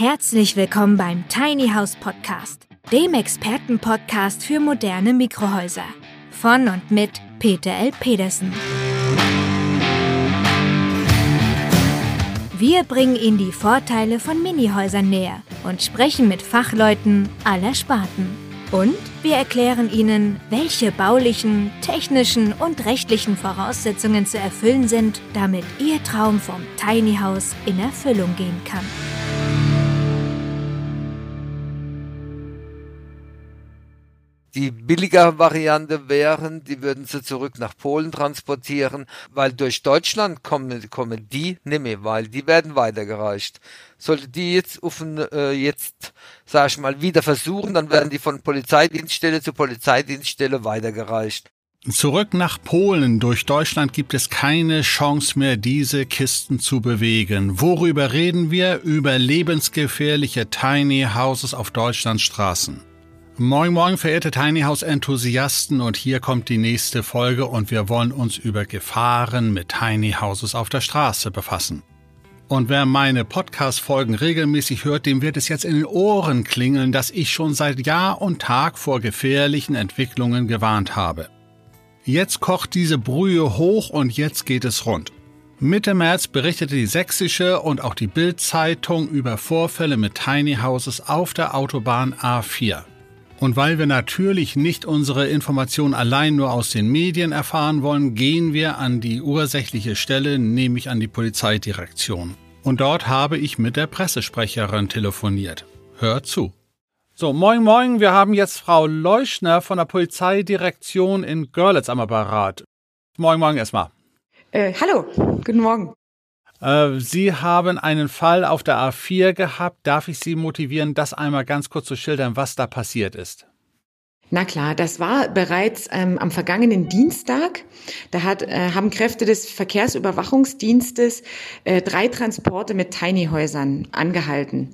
Herzlich willkommen beim Tiny House Podcast, dem Expertenpodcast für moderne Mikrohäuser. Von und mit Peter L. Pedersen. Wir bringen Ihnen die Vorteile von Minihäusern näher und sprechen mit Fachleuten aller Sparten. Und wir erklären Ihnen, welche baulichen, technischen und rechtlichen Voraussetzungen zu erfüllen sind, damit Ihr Traum vom Tiny House in Erfüllung gehen kann. Die billiger Variante wären, die würden sie zurück nach Polen transportieren, weil durch Deutschland kommen, kommen die nicht mehr, weil die werden weitergereicht. Sollte die jetzt offen, äh, jetzt, sag ich mal, wieder versuchen, dann werden die von Polizeidienststelle zu Polizeidienststelle weitergereicht. Zurück nach Polen. Durch Deutschland gibt es keine Chance mehr, diese Kisten zu bewegen. Worüber reden wir? Über lebensgefährliche Tiny Houses auf Deutschlands Straßen. Moin Moin, verehrte Tiny House Enthusiasten und hier kommt die nächste Folge und wir wollen uns über Gefahren mit Tiny Houses auf der Straße befassen. Und wer meine Podcast-Folgen regelmäßig hört, dem wird es jetzt in den Ohren klingeln, dass ich schon seit Jahr und Tag vor gefährlichen Entwicklungen gewarnt habe. Jetzt kocht diese Brühe hoch und jetzt geht es rund. Mitte März berichtete die Sächsische und auch die Bild-Zeitung über Vorfälle mit Tiny Houses auf der Autobahn A4. Und weil wir natürlich nicht unsere Informationen allein nur aus den Medien erfahren wollen, gehen wir an die ursächliche Stelle, nämlich an die Polizeidirektion. Und dort habe ich mit der Pressesprecherin telefoniert. Hört zu. So, moin moin, wir haben jetzt Frau Leuschner von der Polizeidirektion in Görlitz am Apparat. Moin moin erstmal. Äh, hallo, guten Morgen. Äh, Sie haben einen Fall auf der A4 gehabt. Darf ich Sie motivieren, das einmal ganz kurz zu schildern, was da passiert ist? Na klar, das war bereits ähm, am vergangenen Dienstag. Da hat, äh, haben Kräfte des Verkehrsüberwachungsdienstes äh, drei Transporte mit Tiny-Häusern angehalten.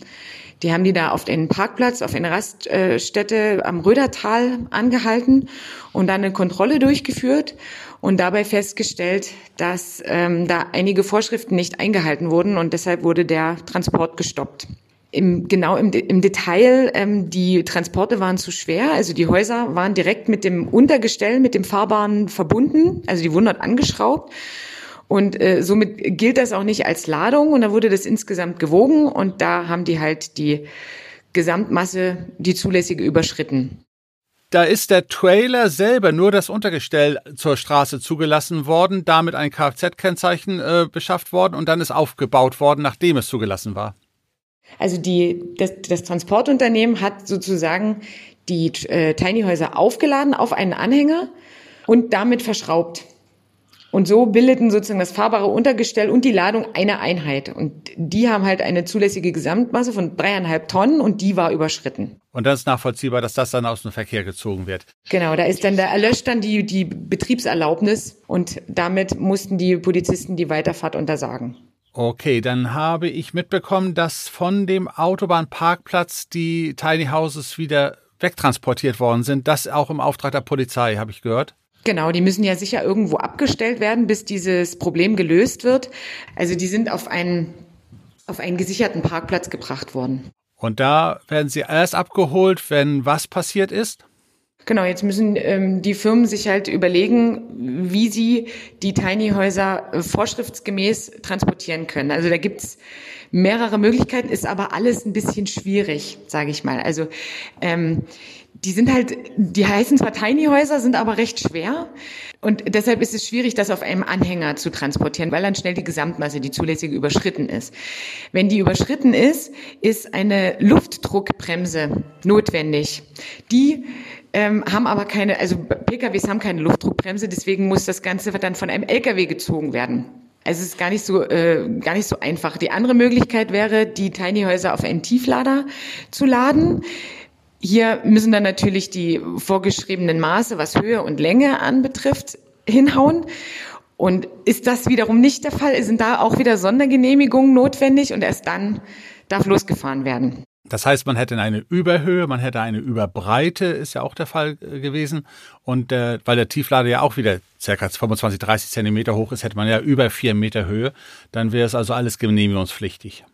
Die haben die da auf den Parkplatz, auf eine Raststätte am Rödertal angehalten und dann eine Kontrolle durchgeführt und dabei festgestellt, dass ähm, da einige Vorschriften nicht eingehalten wurden und deshalb wurde der Transport gestoppt. Im, genau im, im Detail, ähm, die Transporte waren zu schwer, also die Häuser waren direkt mit dem Untergestell, mit dem Fahrbaren verbunden, also die wurden dort angeschraubt. Und äh, somit gilt das auch nicht als Ladung. Und da wurde das insgesamt gewogen. Und da haben die halt die Gesamtmasse, die zulässige überschritten da ist der Trailer selber nur das Untergestell zur Straße zugelassen worden, damit ein Kfz-Kennzeichen äh, beschafft worden und dann ist aufgebaut worden, nachdem es zugelassen war. Also die, das, das Transportunternehmen hat sozusagen die äh, Tiny Häuser aufgeladen auf einen Anhänger und damit verschraubt. Und so bildeten sozusagen das fahrbare Untergestell und die Ladung eine Einheit. Und die haben halt eine zulässige Gesamtmasse von dreieinhalb Tonnen und die war überschritten. Und dann ist nachvollziehbar, dass das dann aus dem Verkehr gezogen wird. Genau, da ist dann, da erlöscht dann die, die Betriebserlaubnis und damit mussten die Polizisten die Weiterfahrt untersagen. Okay, dann habe ich mitbekommen, dass von dem Autobahnparkplatz die Tiny Houses wieder wegtransportiert worden sind. Das auch im Auftrag der Polizei, habe ich gehört. Genau, die müssen ja sicher irgendwo abgestellt werden, bis dieses Problem gelöst wird. Also die sind auf einen, auf einen gesicherten Parkplatz gebracht worden. Und da werden sie erst abgeholt, wenn was passiert ist? Genau, jetzt müssen ähm, die Firmen sich halt überlegen, wie sie die Tiny-Häuser äh, vorschriftsgemäß transportieren können. Also da gibt's mehrere Möglichkeiten, ist aber alles ein bisschen schwierig, sage ich mal. Also ähm, die sind halt, die heißen zwar Tiny Häuser, sind aber recht schwer. Und deshalb ist es schwierig, das auf einem Anhänger zu transportieren, weil dann schnell die Gesamtmasse, die zulässige, überschritten ist. Wenn die überschritten ist, ist eine Luftdruckbremse notwendig. Die ähm, haben aber keine, also PKWs haben keine Luftdruckbremse, deswegen muss das Ganze dann von einem LKW gezogen werden. Also es ist gar nicht so äh, gar nicht so einfach. Die andere Möglichkeit wäre, die Tiny Häuser auf einen Tieflader zu laden. Hier müssen dann natürlich die vorgeschriebenen Maße, was Höhe und Länge anbetrifft, hinhauen. Und ist das wiederum nicht der Fall, sind da auch wieder Sondergenehmigungen notwendig und erst dann darf losgefahren werden. Das heißt, man hätte eine Überhöhe, man hätte eine Überbreite, ist ja auch der Fall äh, gewesen. Und äh, weil der Tieflader ja auch wieder circa 25, 30 Zentimeter hoch ist, hätte man ja über vier Meter Höhe. Dann wäre es also alles genehmigungspflichtig.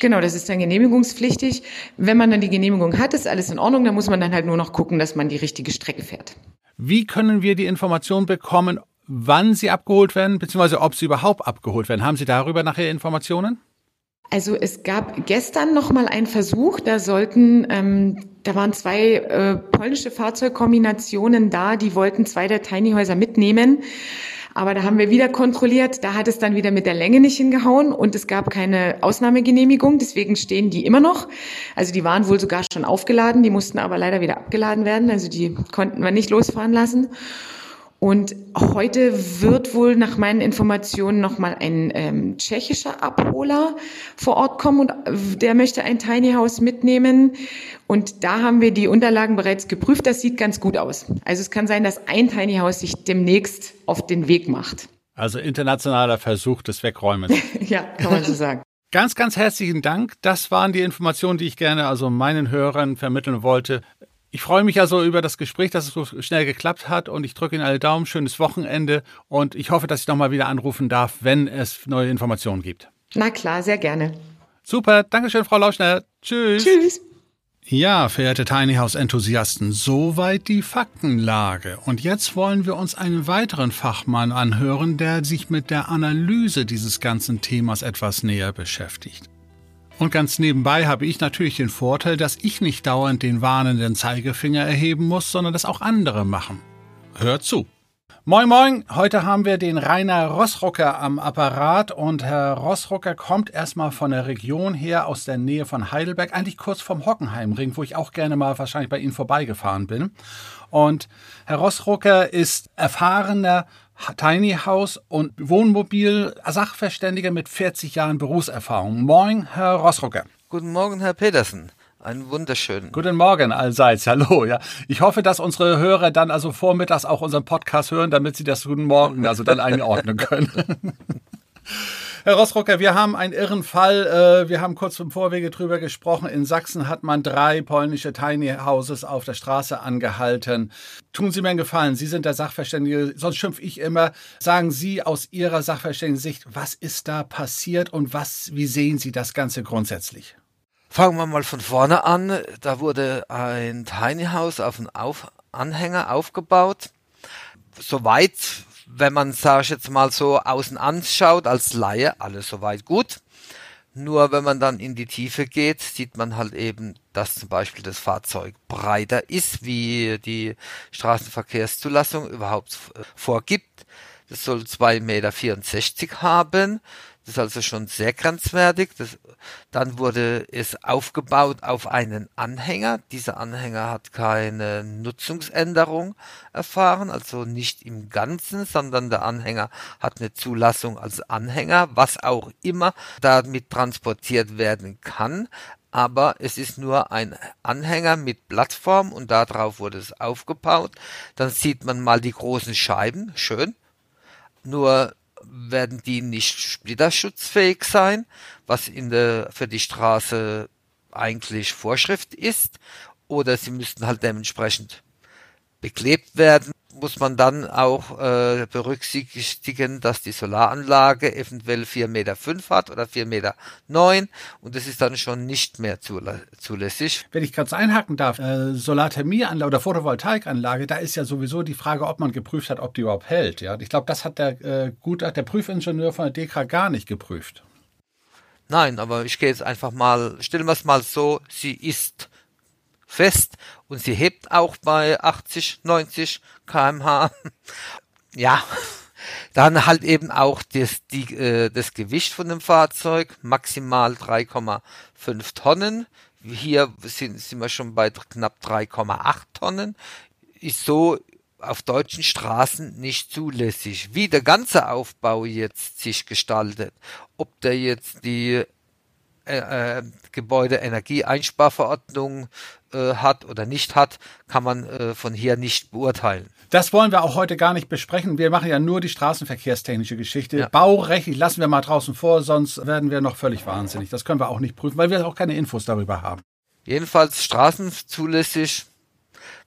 Genau, das ist dann genehmigungspflichtig. Wenn man dann die Genehmigung hat, ist alles in Ordnung. Dann muss man dann halt nur noch gucken, dass man die richtige Strecke fährt. Wie können wir die Information bekommen, wann sie abgeholt werden, beziehungsweise ob sie überhaupt abgeholt werden? Haben Sie darüber nachher Informationen? Also es gab gestern noch mal einen Versuch, da sollten, ähm, da waren zwei äh, polnische Fahrzeugkombinationen da, die wollten zwei der Tiny Häuser mitnehmen. Aber da haben wir wieder kontrolliert, da hat es dann wieder mit der Länge nicht hingehauen und es gab keine Ausnahmegenehmigung, deswegen stehen die immer noch. Also die waren wohl sogar schon aufgeladen, die mussten aber leider wieder abgeladen werden, also die konnten wir nicht losfahren lassen. Und heute wird wohl nach meinen Informationen nochmal ein ähm, tschechischer Abholer vor Ort kommen und äh, der möchte ein Tiny House mitnehmen. Und da haben wir die Unterlagen bereits geprüft. Das sieht ganz gut aus. Also es kann sein, dass ein Tiny House sich demnächst auf den Weg macht. Also internationaler Versuch des Wegräumens. ja, kann man so sagen. Ganz, ganz herzlichen Dank. Das waren die Informationen, die ich gerne also meinen Hörern vermitteln wollte. Ich freue mich also über das Gespräch, dass es so schnell geklappt hat und ich drücke Ihnen alle Daumen. Schönes Wochenende und ich hoffe, dass ich nochmal wieder anrufen darf, wenn es neue Informationen gibt. Na klar, sehr gerne. Super, Dankeschön, Frau Lauschner. Tschüss. Tschüss. Ja, verehrte Tiny House Enthusiasten, soweit die Faktenlage. Und jetzt wollen wir uns einen weiteren Fachmann anhören, der sich mit der Analyse dieses ganzen Themas etwas näher beschäftigt. Und ganz nebenbei habe ich natürlich den Vorteil, dass ich nicht dauernd den warnenden Zeigefinger erheben muss, sondern das auch andere machen. Hört zu. Moin Moin, heute haben wir den Rainer Rossrucker am Apparat und Herr Rossrucker kommt erstmal von der Region her aus der Nähe von Heidelberg, eigentlich kurz vom Hockenheimring, wo ich auch gerne mal wahrscheinlich bei Ihnen vorbeigefahren bin. Und Herr Rossrucker ist erfahrener Tiny House und Wohnmobil Sachverständiger mit 40 Jahren Berufserfahrung. Moin, Herr Rossrucker. Guten Morgen, Herr Petersen. Einen wunderschönen. Guten Morgen allseits. Hallo, ja. Ich hoffe, dass unsere Hörer dann also vormittags auch unseren Podcast hören, damit sie das Guten Morgen also dann einordnen können. Herr Rossrucker, wir haben einen irren Fall. Äh, wir haben kurz im Vorwege drüber gesprochen. In Sachsen hat man drei polnische Tiny Houses auf der Straße angehalten. Tun Sie mir einen Gefallen. Sie sind der Sachverständige. Sonst schimpfe ich immer. Sagen Sie aus Ihrer sachverständigen Sicht, was ist da passiert und was, wie sehen Sie das Ganze grundsätzlich? Fangen wir mal von vorne an. Da wurde ein Tiny House auf einen auf Anhänger aufgebaut. Soweit wenn man, sage ich jetzt mal so, außen anschaut, als Laie, alles soweit gut. Nur wenn man dann in die Tiefe geht, sieht man halt eben, dass zum Beispiel das Fahrzeug breiter ist, wie die Straßenverkehrszulassung überhaupt vorgibt. Das soll 2,64 Meter haben. Das ist also schon sehr grenzwertig. Das, dann wurde es aufgebaut auf einen Anhänger. Dieser Anhänger hat keine Nutzungsänderung erfahren, also nicht im Ganzen, sondern der Anhänger hat eine Zulassung als Anhänger, was auch immer damit transportiert werden kann. Aber es ist nur ein Anhänger mit Plattform und darauf wurde es aufgebaut. Dann sieht man mal die großen Scheiben, schön. Nur werden die nicht splitterschutzfähig sein, was in der, für die Straße eigentlich Vorschrift ist, oder sie müssten halt dementsprechend beklebt werden muss man dann auch äh, berücksichtigen, dass die Solaranlage eventuell 4,5 Meter fünf hat oder 4,9 Meter neun und das ist dann schon nicht mehr zulässig. Wenn ich kurz einhaken darf, äh, Solarthermieanlage oder Photovoltaikanlage, da ist ja sowieso die Frage, ob man geprüft hat, ob die überhaupt hält. Ja? Ich glaube, das hat der, äh, gut, der Prüfingenieur von der DK gar nicht geprüft. Nein, aber ich gehe jetzt einfach mal, stellen wir es mal so, sie ist fest und sie hebt auch bei 80, 90 kmh. Ja, dann halt eben auch das, die, äh, das Gewicht von dem Fahrzeug, maximal 3,5 Tonnen. Hier sind, sind wir schon bei knapp 3,8 Tonnen. Ist so auf deutschen Straßen nicht zulässig. Wie der ganze Aufbau jetzt sich gestaltet, ob der jetzt die äh, äh, Gebäudeenergieeinsparverordnung äh, hat oder nicht hat, kann man äh, von hier nicht beurteilen. Das wollen wir auch heute gar nicht besprechen. Wir machen ja nur die straßenverkehrstechnische Geschichte. Ja. Baurechtlich lassen wir mal draußen vor, sonst werden wir noch völlig wahnsinnig. Das können wir auch nicht prüfen, weil wir auch keine Infos darüber haben. Jedenfalls straßenzulässig.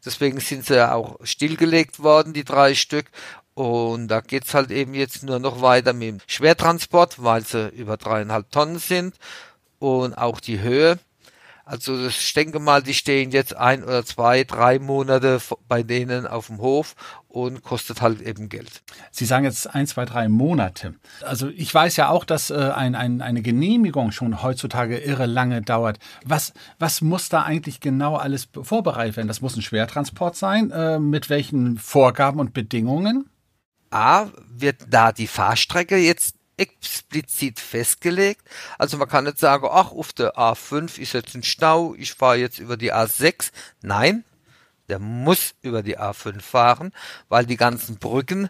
Deswegen sind sie ja auch stillgelegt worden, die drei Stück. Und da geht's halt eben jetzt nur noch weiter mit dem Schwertransport, weil sie über dreieinhalb Tonnen sind. Und auch die Höhe. Also ich denke mal, die stehen jetzt ein oder zwei, drei Monate bei denen auf dem Hof und kostet halt eben Geld. Sie sagen jetzt ein, zwei, drei Monate. Also ich weiß ja auch, dass äh, ein, ein, eine Genehmigung schon heutzutage irre lange dauert. Was, was muss da eigentlich genau alles vorbereitet werden? Das muss ein Schwertransport sein. Äh, mit welchen Vorgaben und Bedingungen? A, wird da die Fahrstrecke jetzt explizit festgelegt. Also man kann nicht sagen, ach, auf der A5 ist jetzt ein Stau, ich fahre jetzt über die A6. Nein, der muss über die A5 fahren, weil die ganzen Brücken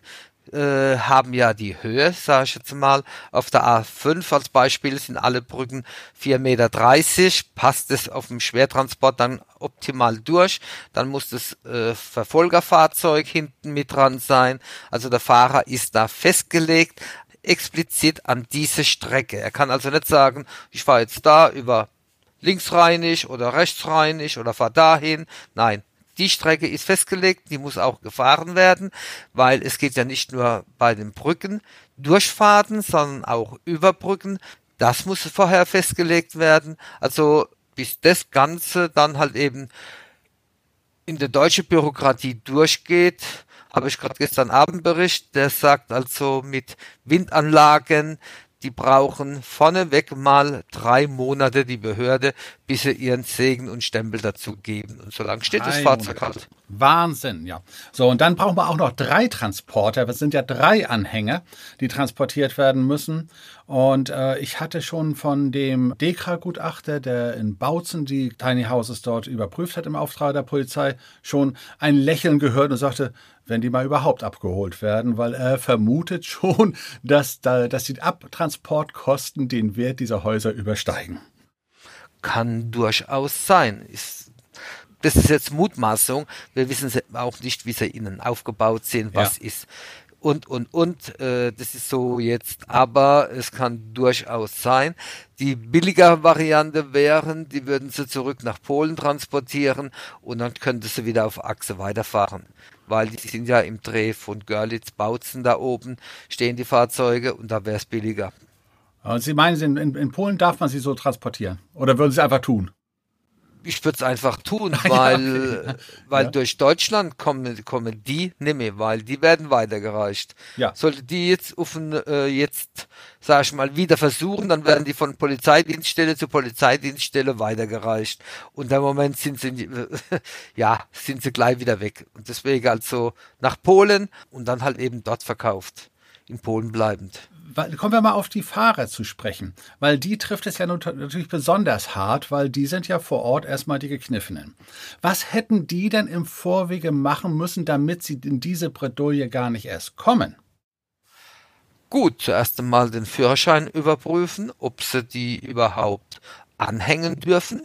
äh, haben ja die Höhe, sage ich jetzt mal. Auf der A5 als Beispiel sind alle Brücken 4,30 Meter. Passt es auf dem Schwertransport dann optimal durch. Dann muss das äh, Verfolgerfahrzeug hinten mit dran sein. Also der Fahrer ist da festgelegt explizit an diese Strecke. Er kann also nicht sagen, ich fahre jetzt da über linksrheinig oder rechtsrheinig oder fahre dahin. Nein, die Strecke ist festgelegt, die muss auch gefahren werden, weil es geht ja nicht nur bei den Brücken Durchfahrten, sondern auch über Brücken. Das muss vorher festgelegt werden. Also bis das Ganze dann halt eben in der deutschen Bürokratie durchgeht, habe ich gerade gestern Abend Bericht, der sagt also mit Windanlagen, die brauchen vorneweg mal drei Monate die Behörde, bis sie ihren Segen und Stempel dazu geben. Und solange steht drei das Fahrzeug Monate. halt. Wahnsinn, ja. So, und dann brauchen wir auch noch drei Transporter. Es sind ja drei Anhänger, die transportiert werden müssen. Und äh, ich hatte schon von dem Dekra-Gutachter, der in Bautzen die Tiny Houses dort überprüft hat im Auftrag der Polizei, schon ein Lächeln gehört und sagte, wenn die mal überhaupt abgeholt werden, weil er vermutet schon, dass, da, dass die Abtransportkosten den Wert dieser Häuser übersteigen. Kann durchaus sein. Ist, das ist jetzt Mutmaßung. Wir wissen auch nicht, wie sie innen aufgebaut sind, was ja. ist und, und, und. Äh, das ist so jetzt, aber es kann durchaus sein. Die billiger Variante wären, die würden sie zurück nach Polen transportieren und dann könnte sie wieder auf Achse weiterfahren. Weil die sind ja im Dreh von Görlitz, Bautzen da oben, stehen die Fahrzeuge und da wäre es billiger. Sie meinen, in, in Polen darf man sie so transportieren? Oder würden Sie es einfach tun? Ich würde es einfach tun, weil, okay. weil ja. durch Deutschland kommen, kommen die nicht mehr, weil die werden weitergereicht. Ja. Sollte die jetzt offen, äh, jetzt, sag ich mal, wieder versuchen, dann werden die von Polizeidienststelle zu Polizeidienststelle weitergereicht. Und im Moment sind sie, ja, sind sie gleich wieder weg. Und deswegen also nach Polen und dann halt eben dort verkauft. In Polen bleibend kommen wir mal auf die Fahrer zu sprechen, weil die trifft es ja natürlich besonders hart, weil die sind ja vor Ort erstmal die Gekniffenen. Was hätten die denn im Vorwege machen müssen, damit sie in diese Bredouille gar nicht erst kommen? Gut, zuerst einmal den Führerschein überprüfen, ob sie die überhaupt anhängen dürfen.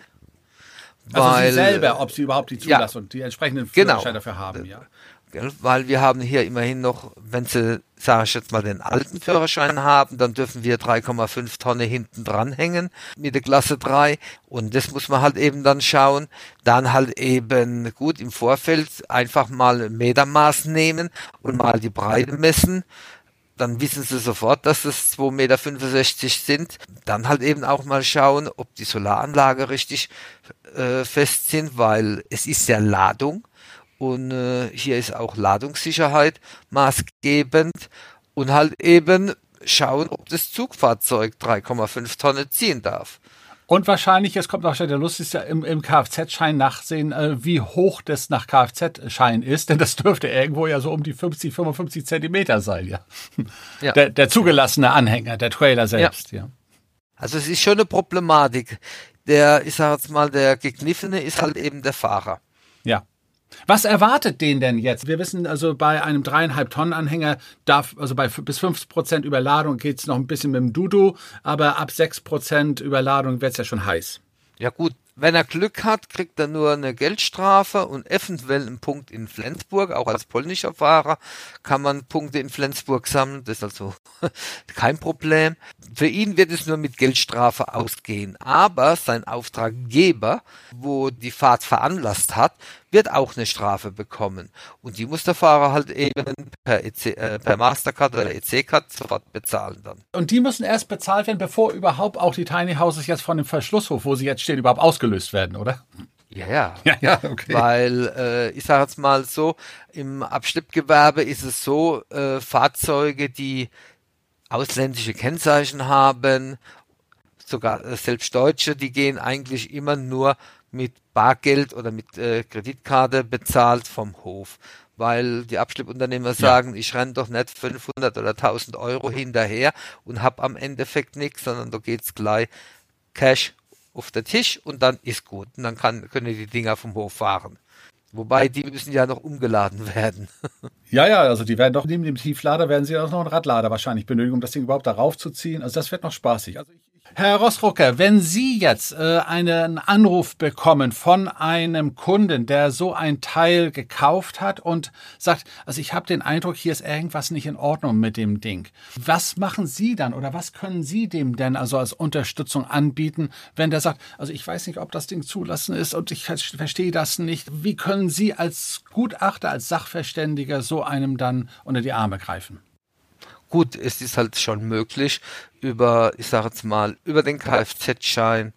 Also weil, sie selber, ob sie überhaupt die Zulassung, ja, die entsprechenden. Führerschein genau. dafür haben, ja. Weil wir haben hier immerhin noch, wenn sie, sage ich jetzt mal, den alten Führerschein haben, dann dürfen wir 3,5 Tonnen hinten dranhängen mit der Klasse 3. Und das muss man halt eben dann schauen. Dann halt eben gut im Vorfeld einfach mal Metermaß nehmen und mal die Breite messen dann wissen sie sofort, dass es 2,65 Meter sind. Dann halt eben auch mal schauen, ob die Solaranlage richtig äh, fest sind, weil es ist ja Ladung. Und äh, hier ist auch Ladungssicherheit maßgebend und halt eben schauen, ob das Zugfahrzeug 3,5 Tonnen ziehen darf. Und wahrscheinlich, es kommt auch schon der Lust, ist ja im, im Kfz-Schein nachsehen, äh, wie hoch das nach Kfz-Schein ist, denn das dürfte irgendwo ja so um die 50, 55 Zentimeter sein, ja. ja. Der, der zugelassene Anhänger, der Trailer selbst, ja. ja. Also es ist schon eine Problematik. Der, ich sag jetzt mal, der Gekniffene ist halt eben der Fahrer. Ja. Was erwartet den denn jetzt? Wir wissen also, bei einem dreieinhalb Tonnen Anhänger darf, also bei bis 50 Prozent Überladung geht es noch ein bisschen mit dem Dudu, aber ab 6 Prozent Überladung wird es ja schon heiß. Ja gut, Wenn er Glück hat, kriegt er nur eine Geldstrafe und eventuell einen Punkt in Flensburg. Auch als polnischer Fahrer kann man Punkte in Flensburg sammeln. Das ist also kein Problem. Für ihn wird es nur mit Geldstrafe ausgehen. Aber sein Auftraggeber, wo die Fahrt veranlasst hat, wird auch eine Strafe bekommen. Und die muss der Fahrer halt eben per, EC, äh, per Mastercard oder EC-Card sofort bezahlen dann. Und die müssen erst bezahlt werden, bevor überhaupt auch die Tiny Houses jetzt von dem Verschlusshof, wo sie jetzt stehen, überhaupt ausgelöst werden, oder? Ja, ja. Ja, ja, okay. Weil, äh, ich sage jetzt mal so, im Abschleppgewerbe ist es so, äh, Fahrzeuge, die ausländische Kennzeichen haben, sogar äh, selbst Deutsche, die gehen eigentlich immer nur mit Bargeld oder mit äh, Kreditkarte bezahlt vom Hof. Weil die Abschleppunternehmer sagen, ich renne doch nicht 500 oder 1000 Euro hinterher und hab am Endeffekt nichts, sondern da geht's gleich Cash auf den Tisch und dann ist gut. Und dann kann, können die Dinger vom Hof fahren. Wobei, die müssen ja noch umgeladen werden. Ja, ja, also die werden doch neben dem Tieflader werden sie auch noch einen Radlader wahrscheinlich benötigen, um das Ding überhaupt darauf zu ziehen. Also das wird noch spaßig. Also ich, Herr Rossrucker, wenn Sie jetzt äh, einen Anruf bekommen von einem Kunden, der so ein Teil gekauft hat und sagt, also ich habe den Eindruck, hier ist irgendwas nicht in Ordnung mit dem Ding. Was machen Sie dann oder was können Sie dem denn also als Unterstützung anbieten, wenn der sagt, also ich weiß nicht, ob das Ding zulassen ist und ich verstehe das nicht. Wie können Sie als Gutachter, als Sachverständiger so einem dann unter die Arme greifen? Gut, es ist halt schon möglich, über, ich sage jetzt mal, über den Kfz-Schein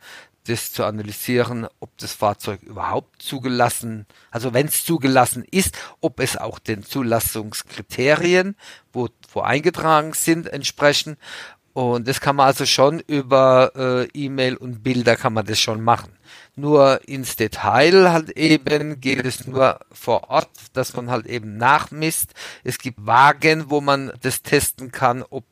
das zu analysieren, ob das Fahrzeug überhaupt zugelassen, also wenn es zugelassen ist, ob es auch den Zulassungskriterien, wo, wo eingetragen sind, entsprechen. Und das kann man also schon über äh, E-Mail und Bilder kann man das schon machen. Nur ins Detail halt eben geht es nur vor Ort, dass man halt eben nachmisst. Es gibt Wagen, wo man das testen kann, ob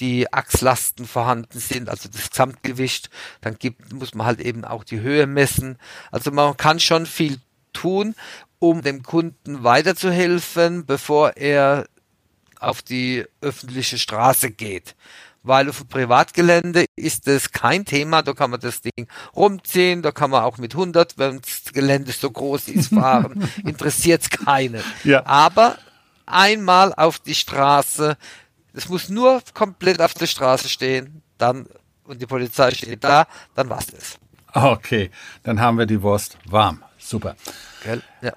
die Achslasten vorhanden sind, also das Gesamtgewicht. Dann gibt, muss man halt eben auch die Höhe messen. Also man kann schon viel tun, um dem Kunden weiterzuhelfen, bevor er auf die öffentliche Straße geht weil auf dem Privatgelände ist das kein Thema, da kann man das Ding rumziehen, da kann man auch mit 100, wenn das Gelände so groß ist, fahren, interessiert es keinen. Ja. Aber einmal auf die Straße, es muss nur komplett auf der Straße stehen, dann und die Polizei steht da, dann war's das. Okay, dann haben wir die Wurst warm. Super. Gell? Ja.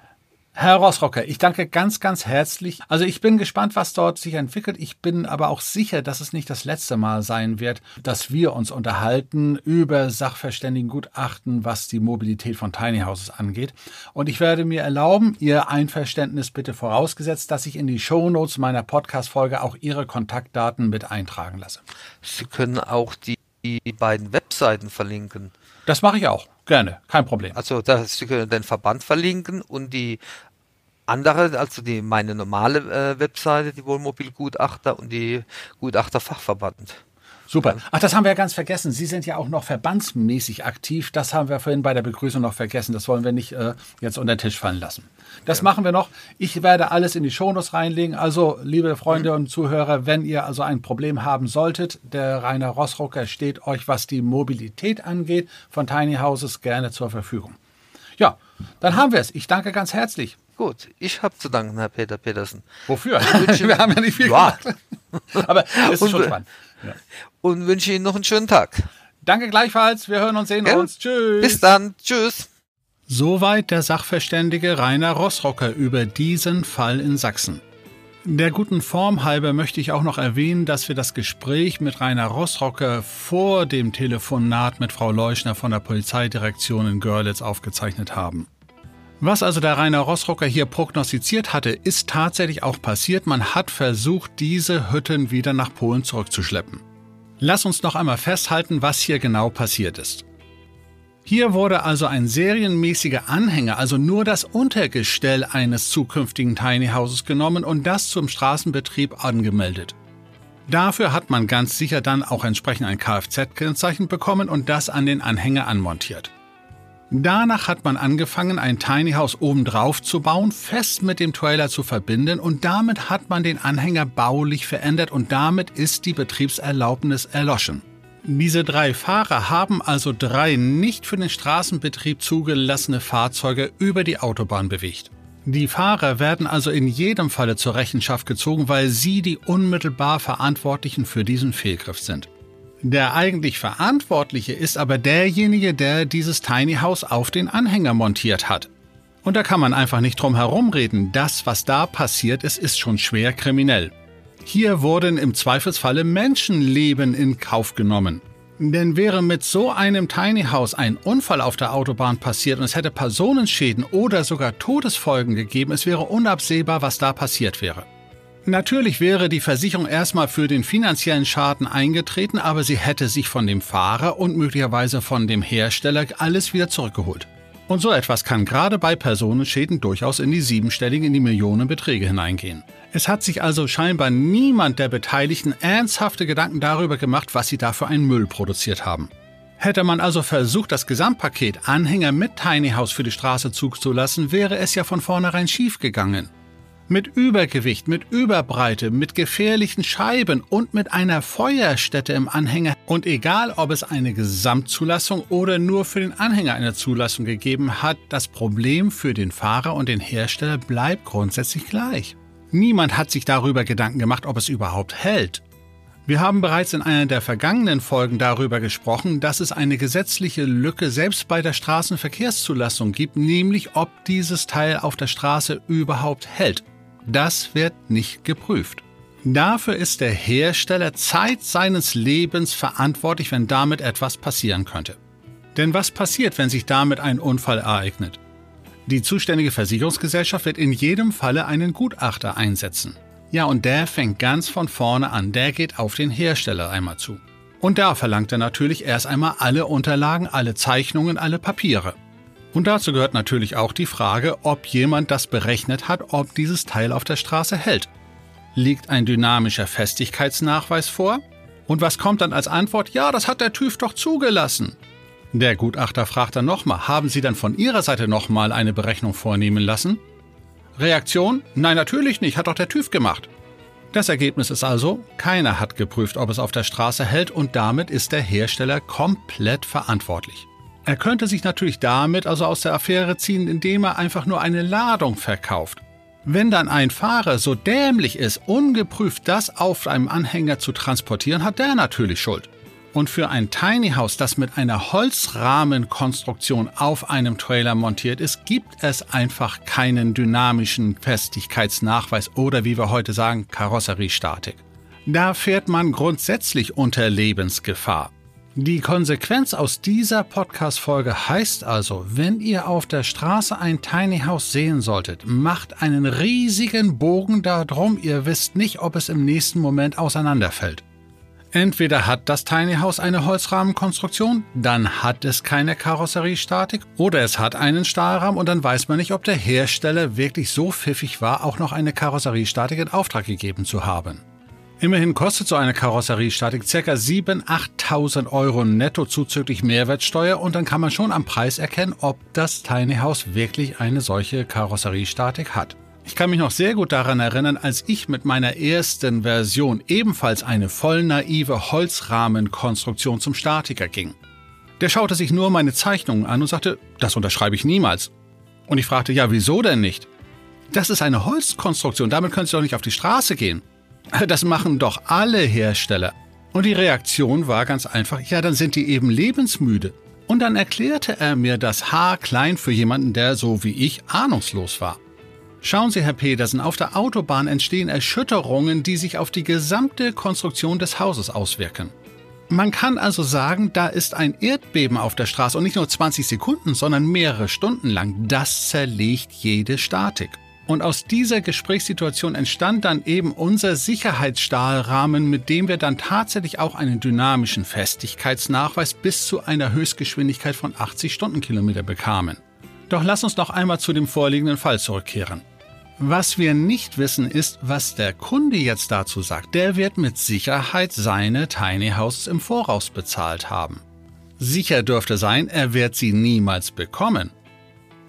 Herr Rossrocker, ich danke ganz, ganz herzlich. Also ich bin gespannt, was dort sich entwickelt. Ich bin aber auch sicher, dass es nicht das letzte Mal sein wird, dass wir uns unterhalten über Sachverständigengutachten, was die Mobilität von Tiny Houses angeht. Und ich werde mir erlauben, Ihr Einverständnis bitte vorausgesetzt, dass ich in die Shownotes meiner Podcast-Folge auch Ihre Kontaktdaten mit eintragen lasse. Sie können auch die, die beiden Webseiten verlinken. Das mache ich auch. Gerne, kein Problem. Also da, Sie können den Verband verlinken und die andere, also die meine normale äh, Webseite, die Wohnmobilgutachter und die Gutachterfachverband. Super. Ach, das haben wir ja ganz vergessen. Sie sind ja auch noch verbandsmäßig aktiv. Das haben wir vorhin bei der Begrüßung noch vergessen. Das wollen wir nicht äh, jetzt unter den Tisch fallen lassen. Das ja. machen wir noch. Ich werde alles in die Shownotes reinlegen. Also, liebe Freunde mhm. und Zuhörer, wenn ihr also ein Problem haben solltet, der Rainer Rossrucker steht euch, was die Mobilität angeht, von Tiny Houses gerne zur Verfügung. Ja, dann haben wir es. Ich danke ganz herzlich. Gut, ich habe zu danken, Herr Peter Petersen. Wofür? wir haben ja nicht viel ja. gemacht. Aber es ist schon spannend. Ja. Und wünsche Ihnen noch einen schönen Tag. Danke gleichfalls. Wir hören und sehen Gell? uns. Tschüss. Bis dann. Tschüss. Soweit der Sachverständige Rainer Rossrocker über diesen Fall in Sachsen. Der guten Form halber möchte ich auch noch erwähnen, dass wir das Gespräch mit Rainer Rossrocker vor dem Telefonat mit Frau Leuschner von der Polizeidirektion in Görlitz aufgezeichnet haben. Was also der Rainer Rossrocker hier prognostiziert hatte, ist tatsächlich auch passiert. Man hat versucht, diese Hütten wieder nach Polen zurückzuschleppen. Lass uns noch einmal festhalten, was hier genau passiert ist. Hier wurde also ein serienmäßiger Anhänger, also nur das Untergestell eines zukünftigen Tiny Houses genommen und das zum Straßenbetrieb angemeldet. Dafür hat man ganz sicher dann auch entsprechend ein Kfz-Kennzeichen bekommen und das an den Anhänger anmontiert. Danach hat man angefangen, ein Tiny House obendrauf zu bauen, fest mit dem Trailer zu verbinden und damit hat man den Anhänger baulich verändert und damit ist die Betriebserlaubnis erloschen. Diese drei Fahrer haben also drei nicht für den Straßenbetrieb zugelassene Fahrzeuge über die Autobahn bewegt. Die Fahrer werden also in jedem Falle zur Rechenschaft gezogen, weil sie die unmittelbar Verantwortlichen für diesen Fehlgriff sind. Der eigentlich Verantwortliche ist aber derjenige, der dieses Tiny House auf den Anhänger montiert hat. Und da kann man einfach nicht drum herumreden. Das, was da passiert ist, ist schon schwer kriminell. Hier wurden im Zweifelsfalle Menschenleben in Kauf genommen. Denn wäre mit so einem Tiny House ein Unfall auf der Autobahn passiert und es hätte Personenschäden oder sogar Todesfolgen gegeben, es wäre unabsehbar, was da passiert wäre. Natürlich wäre die Versicherung erstmal für den finanziellen Schaden eingetreten, aber sie hätte sich von dem Fahrer und möglicherweise von dem Hersteller alles wieder zurückgeholt. Und so etwas kann gerade bei Personenschäden durchaus in die siebenstelligen, in die Millionenbeträge hineingehen. Es hat sich also scheinbar niemand der Beteiligten ernsthafte Gedanken darüber gemacht, was sie da für einen Müll produziert haben. Hätte man also versucht, das Gesamtpaket Anhänger mit Tiny House für die Straße zuzulassen, wäre es ja von vornherein schiefgegangen. Mit Übergewicht, mit Überbreite, mit gefährlichen Scheiben und mit einer Feuerstätte im Anhänger. Und egal, ob es eine Gesamtzulassung oder nur für den Anhänger eine Zulassung gegeben hat, das Problem für den Fahrer und den Hersteller bleibt grundsätzlich gleich. Niemand hat sich darüber Gedanken gemacht, ob es überhaupt hält. Wir haben bereits in einer der vergangenen Folgen darüber gesprochen, dass es eine gesetzliche Lücke selbst bei der Straßenverkehrszulassung gibt, nämlich ob dieses Teil auf der Straße überhaupt hält. Das wird nicht geprüft. Dafür ist der Hersteller Zeit seines Lebens verantwortlich, wenn damit etwas passieren könnte. Denn was passiert, wenn sich damit ein Unfall ereignet? Die zuständige Versicherungsgesellschaft wird in jedem Falle einen Gutachter einsetzen. Ja, und der fängt ganz von vorne an, der geht auf den Hersteller einmal zu. Und da verlangt er natürlich erst einmal alle Unterlagen, alle Zeichnungen, alle Papiere. Und dazu gehört natürlich auch die Frage, ob jemand das berechnet hat, ob dieses Teil auf der Straße hält. Liegt ein dynamischer Festigkeitsnachweis vor? Und was kommt dann als Antwort? Ja, das hat der TÜV doch zugelassen. Der Gutachter fragt dann nochmal, haben Sie dann von Ihrer Seite nochmal eine Berechnung vornehmen lassen? Reaktion? Nein, natürlich nicht, hat doch der TÜV gemacht. Das Ergebnis ist also, keiner hat geprüft, ob es auf der Straße hält und damit ist der Hersteller komplett verantwortlich. Er könnte sich natürlich damit also aus der Affäre ziehen, indem er einfach nur eine Ladung verkauft. Wenn dann ein Fahrer so dämlich ist, ungeprüft das auf einem Anhänger zu transportieren, hat der natürlich Schuld. Und für ein Tiny House, das mit einer Holzrahmenkonstruktion auf einem Trailer montiert ist, gibt es einfach keinen dynamischen Festigkeitsnachweis oder wie wir heute sagen, Karosseriestatik. Da fährt man grundsätzlich unter Lebensgefahr. Die Konsequenz aus dieser Podcast-Folge heißt also, wenn ihr auf der Straße ein Tiny House sehen solltet, macht einen riesigen Bogen darum, ihr wisst nicht, ob es im nächsten Moment auseinanderfällt. Entweder hat das Tiny House eine Holzrahmenkonstruktion, dann hat es keine Karosseriestatik, oder es hat einen Stahlrahmen und dann weiß man nicht, ob der Hersteller wirklich so pfiffig war, auch noch eine Karosseriestatik in Auftrag gegeben zu haben. Immerhin kostet so eine Karosseriestatik ca. 7.000, 8.000 Euro netto zuzüglich Mehrwertsteuer und dann kann man schon am Preis erkennen, ob das Tiny House wirklich eine solche Karosseriestatik hat. Ich kann mich noch sehr gut daran erinnern, als ich mit meiner ersten Version ebenfalls eine voll naive Holzrahmenkonstruktion zum Statiker ging. Der schaute sich nur meine Zeichnungen an und sagte, das unterschreibe ich niemals. Und ich fragte, ja, wieso denn nicht? Das ist eine Holzkonstruktion, damit können Sie doch nicht auf die Straße gehen. Das machen doch alle Hersteller. Und die Reaktion war ganz einfach, ja, dann sind die eben lebensmüde. Und dann erklärte er mir das Haar klein für jemanden, der so wie ich ahnungslos war. Schauen Sie, Herr Petersen, auf der Autobahn entstehen Erschütterungen, die sich auf die gesamte Konstruktion des Hauses auswirken. Man kann also sagen, da ist ein Erdbeben auf der Straße und nicht nur 20 Sekunden, sondern mehrere Stunden lang. Das zerlegt jede Statik. Und aus dieser Gesprächssituation entstand dann eben unser Sicherheitsstahlrahmen, mit dem wir dann tatsächlich auch einen dynamischen Festigkeitsnachweis bis zu einer Höchstgeschwindigkeit von 80 Stundenkilometer bekamen. Doch lass uns noch einmal zu dem vorliegenden Fall zurückkehren. Was wir nicht wissen ist, was der Kunde jetzt dazu sagt. Der wird mit Sicherheit seine Tiny Houses im Voraus bezahlt haben. Sicher dürfte sein, er wird sie niemals bekommen.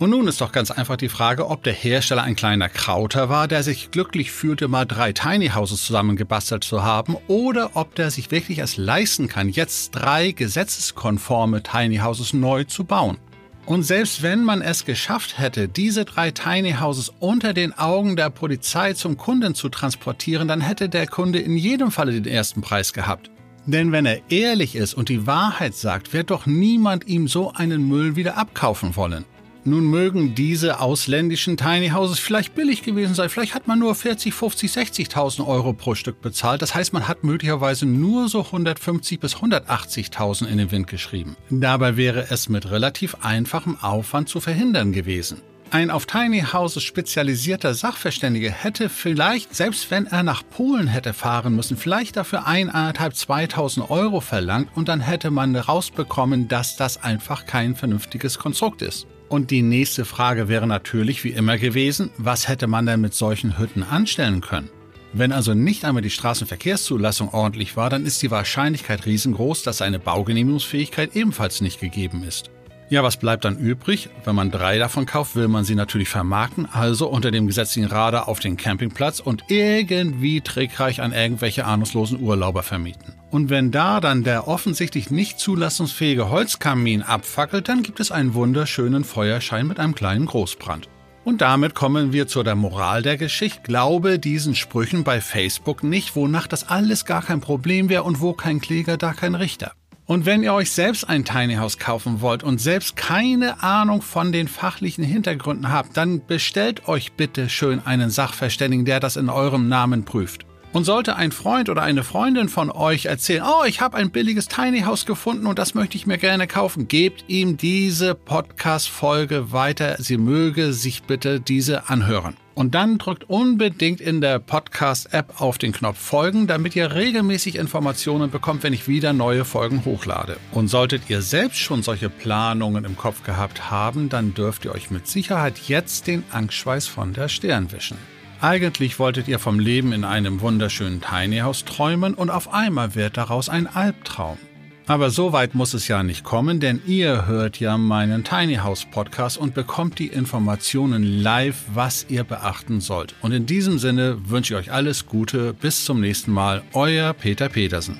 Und nun ist doch ganz einfach die Frage, ob der Hersteller ein kleiner Krauter war, der sich glücklich fühlte, mal drei Tiny Houses zusammengebastelt zu haben, oder ob der sich wirklich es leisten kann, jetzt drei gesetzeskonforme Tiny Houses neu zu bauen. Und selbst wenn man es geschafft hätte, diese drei Tiny Houses unter den Augen der Polizei zum Kunden zu transportieren, dann hätte der Kunde in jedem Falle den ersten Preis gehabt. Denn wenn er ehrlich ist und die Wahrheit sagt, wird doch niemand ihm so einen Müll wieder abkaufen wollen. Nun mögen diese ausländischen Tiny Houses vielleicht billig gewesen sein. Vielleicht hat man nur 40, 50, 60.000 Euro pro Stück bezahlt. Das heißt, man hat möglicherweise nur so 150 bis 180.000 in den Wind geschrieben. Dabei wäre es mit relativ einfachem Aufwand zu verhindern gewesen. Ein auf Tiny Houses spezialisierter Sachverständige hätte vielleicht, selbst wenn er nach Polen hätte fahren müssen, vielleicht dafür eineinhalb, 2000 Euro verlangt und dann hätte man rausbekommen, dass das einfach kein vernünftiges Konstrukt ist. Und die nächste Frage wäre natürlich wie immer gewesen, was hätte man denn mit solchen Hütten anstellen können? Wenn also nicht einmal die Straßenverkehrszulassung ordentlich war, dann ist die Wahrscheinlichkeit riesengroß, dass eine Baugenehmigungsfähigkeit ebenfalls nicht gegeben ist. Ja, was bleibt dann übrig? Wenn man drei davon kauft, will man sie natürlich vermarkten, also unter dem gesetzlichen Radar auf den Campingplatz und irgendwie trickreich an irgendwelche ahnungslosen Urlauber vermieten. Und wenn da dann der offensichtlich nicht zulassungsfähige Holzkamin abfackelt, dann gibt es einen wunderschönen Feuerschein mit einem kleinen Großbrand. Und damit kommen wir zu der Moral der Geschichte. Glaube diesen Sprüchen bei Facebook nicht, wonach das alles gar kein Problem wäre und wo kein Kläger, da kein Richter. Und wenn ihr euch selbst ein Tiny House kaufen wollt und selbst keine Ahnung von den fachlichen Hintergründen habt, dann bestellt euch bitte schön einen Sachverständigen, der das in eurem Namen prüft. Und sollte ein Freund oder eine Freundin von euch erzählen, oh, ich habe ein billiges Tiny House gefunden und das möchte ich mir gerne kaufen, gebt ihm diese Podcast-Folge weiter. Sie möge sich bitte diese anhören. Und dann drückt unbedingt in der Podcast-App auf den Knopf Folgen, damit ihr regelmäßig Informationen bekommt, wenn ich wieder neue Folgen hochlade. Und solltet ihr selbst schon solche Planungen im Kopf gehabt haben, dann dürft ihr euch mit Sicherheit jetzt den Angstschweiß von der Stirn wischen. Eigentlich wolltet ihr vom Leben in einem wunderschönen Tiny House träumen und auf einmal wird daraus ein Albtraum. Aber so weit muss es ja nicht kommen, denn ihr hört ja meinen Tiny House Podcast und bekommt die Informationen live, was ihr beachten sollt. Und in diesem Sinne wünsche ich euch alles Gute. Bis zum nächsten Mal. Euer Peter Petersen.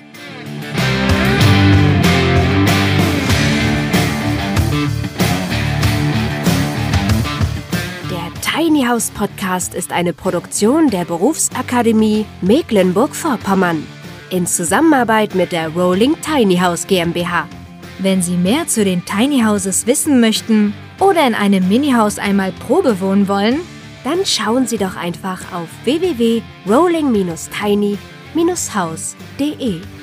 Tiny House Podcast ist eine Produktion der Berufsakademie Mecklenburg-Vorpommern in Zusammenarbeit mit der Rolling Tiny House GmbH. Wenn Sie mehr zu den Tiny Houses wissen möchten oder in einem Mini-Haus einmal Probe wohnen wollen, dann schauen Sie doch einfach auf www.rolling-tiny-house.de.